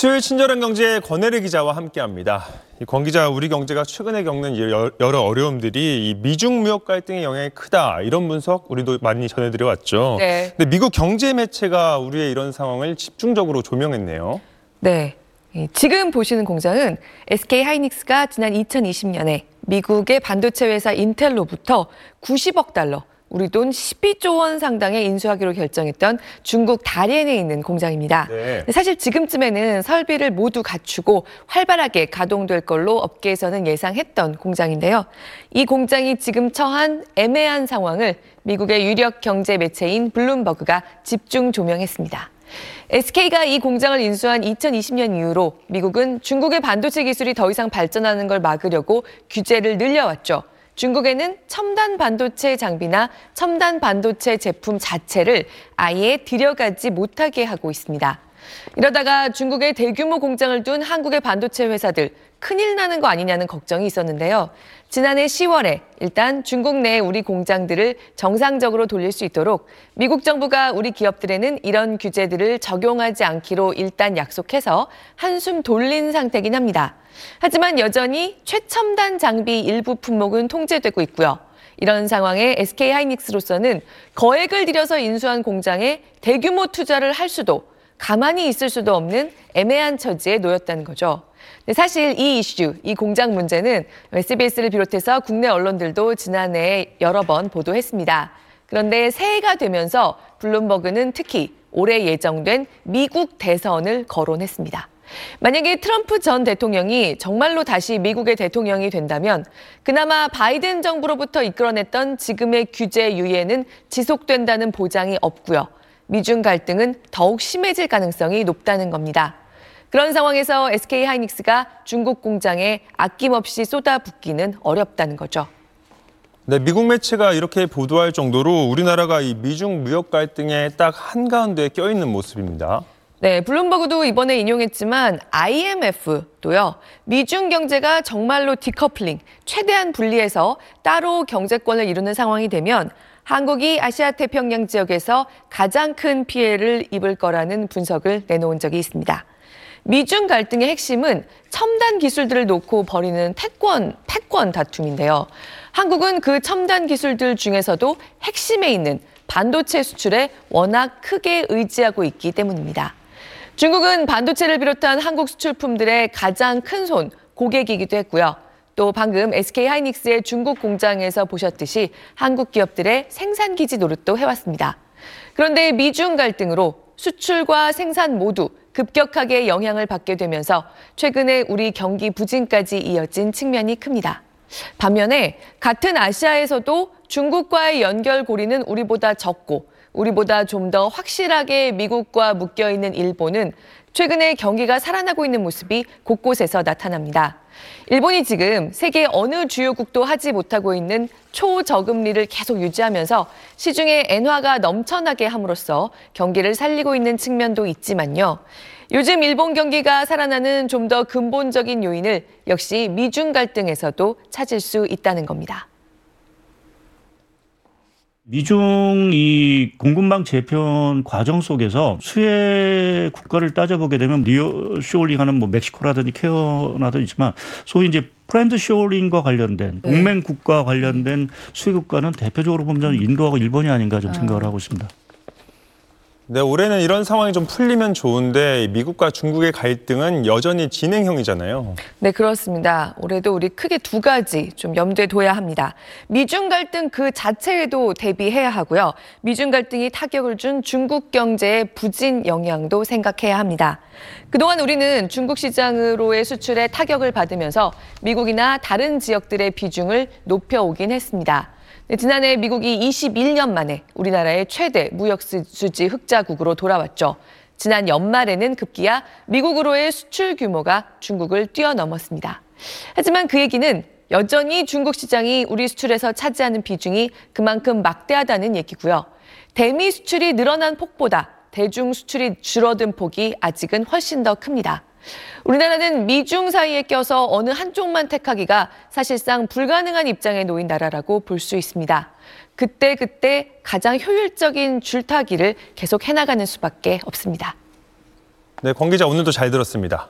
수요일 친절한 경제 권혜리 기자와 함께합니다. 권 기자, 우리 경제가 최근에 겪는 여러 어려움들이 미중 무역 갈등의 영향이 크다 이런 분석 우리도 많이 전해드려 왔죠. 네. 근데 미국 경제 매체가 우리의 이런 상황을 집중적으로 조명했네요. 네. 지금 보시는 공장은 SK 하이닉스가 지난 2020년에 미국의 반도체 회사 인텔로부터 90억 달러, 우리 돈 12조 원 상당의 인수하기로 결정했던 중국 다롄에 있는 공장입니다. 네. 사실 지금쯤에는 설비를 모두 갖추고 활발하게 가동될 걸로 업계에서는 예상했던 공장인데요. 이 공장이 지금 처한 애매한 상황을 미국의 유력 경제 매체인 블룸버그가 집중 조명했습니다. SK가 이 공장을 인수한 2020년 이후로 미국은 중국의 반도체 기술이 더 이상 발전하는 걸 막으려고 규제를 늘려왔죠. 중국에는 첨단 반도체 장비나 첨단 반도체 제품 자체를 아예 들여가지 못하게 하고 있습니다. 이러다가 중국에 대규모 공장을 둔 한국의 반도체 회사들 큰일 나는 거 아니냐는 걱정이 있었는데요. 지난해 10월에 일단 중국 내 우리 공장들을 정상적으로 돌릴 수 있도록 미국 정부가 우리 기업들에는 이런 규제들을 적용하지 않기로 일단 약속해서 한숨 돌린 상태긴 합니다. 하지만 여전히 최첨단 장비 일부 품목은 통제되고 있고요. 이런 상황에 SK 하이닉스로서는 거액을 들여서 인수한 공장에 대규모 투자를 할 수도 가만히 있을 수도 없는 애매한 처지에 놓였다는 거죠. 사실 이 이슈, 이 공장 문제는 SBS를 비롯해서 국내 언론들도 지난해 여러 번 보도했습니다. 그런데 새해가 되면서 블룸버그는 특히 올해 예정된 미국 대선을 거론했습니다. 만약에 트럼프 전 대통령이 정말로 다시 미국의 대통령이 된다면 그나마 바이든 정부로부터 이끌어냈던 지금의 규제 유예는 지속된다는 보장이 없고요. 미중 갈등은 더욱 심해질 가능성이 높다는 겁니다. 그런 상황에서 SK 하이닉스가 중국 공장에 아낌없이 쏟아붓기는 어렵다는 거죠. 네, 미국 매체가 이렇게 보도할 정도로 우리나라가 이 미중 무역 갈등의 딱 한가운데 껴있는 모습입니다. 네, 블룸버그도 이번에 인용했지만 IMF도요. 미중 경제가 정말로 디커플링, 최대한 분리해서 따로 경제권을 이루는 상황이 되면 한국이 아시아 태평양 지역에서 가장 큰 피해를 입을 거라는 분석을 내놓은 적이 있습니다. 미중 갈등의 핵심은 첨단 기술들을 놓고 벌이는 태권, 패권 다툼인데요. 한국은 그 첨단 기술들 중에서도 핵심에 있는 반도체 수출에 워낙 크게 의지하고 있기 때문입니다. 중국은 반도체를 비롯한 한국 수출품들의 가장 큰 손, 고객이기도 했고요. 또 방금 SK 하이닉스의 중국 공장에서 보셨듯이 한국 기업들의 생산 기지 노릇도 해왔습니다. 그런데 미중 갈등으로 수출과 생산 모두 급격하게 영향을 받게 되면서 최근에 우리 경기 부진까지 이어진 측면이 큽니다. 반면에 같은 아시아에서도 중국과의 연결 고리는 우리보다 적고 우리보다 좀 더 확실하게 미국과 묶여 있는 일본은 최근에 경기가 살아나고 있는 모습이 곳곳에서 나타납니다. 일본이 지금 세계 어느 주요국도 하지 못하고 있는 초저금리를 계속 유지하면서 시중에 엔화가 넘쳐나게 함으로써 경기를 살리고 있는 측면도 있지만요. 요즘 일본 경기가 살아나는 좀 더 근본적인 요인을 역시 미중 갈등에서도 찾을 수 있다는 겁니다. 미중 이 공급망 재편 과정 속에서 수혜 국가를 따져보게 되면 리오 쇼링하는 뭐 멕시코라든지 케어나도 있지만 소위 이제 friend-shoring과 관련된 네. 동맹 국가 관련된 수혜 국가는 대표적으로 보면 인도하고 일본이 아닌가 좀 생각을 하고 있습니다. 네, 올해는 이런 상황이 좀 풀리면 좋은데 미국과 중국의 갈등은 여전히 진행형이잖아요. 네, 그렇습니다. 올해도 우리 크게 두 가지 좀 염두에 둬야 합니다. 미중 갈등 그 자체에도 대비해야 하고요. 미중 갈등이 타격을 준 중국 경제의 부진 영향도 생각해야 합니다. 그동안 우리는 중국 시장으로의 수출에 타격을 받으면서 미국이나 다른 지역들의 비중을 높여오긴 했습니다. 네, 지난해 미국이 21년 만에 우리나라의 최대 무역 수지 흑자국으로 돌아왔죠. 지난 연말에는 급기야 미국으로의 수출 규모가 중국을 뛰어넘었습니다. 하지만 그 얘기는 여전히 중국 시장이 우리 수출에서 차지하는 비중이 그만큼 막대하다는 얘기고요. 대미 수출이 늘어난 폭보다 대중 수출이 줄어든 폭이 아직은 훨씬 더 큽니다. 우리나라는 미중 사이에 껴서 어느 한쪽만 택하기가 사실상 불가능한 입장에 놓인 나라라고 볼 수 있습니다. 그때그때 그때 가장 효율적인 줄타기를 계속 해나가는 수밖에 없습니다. 네, 권 기자 오늘도 잘 들었습니다.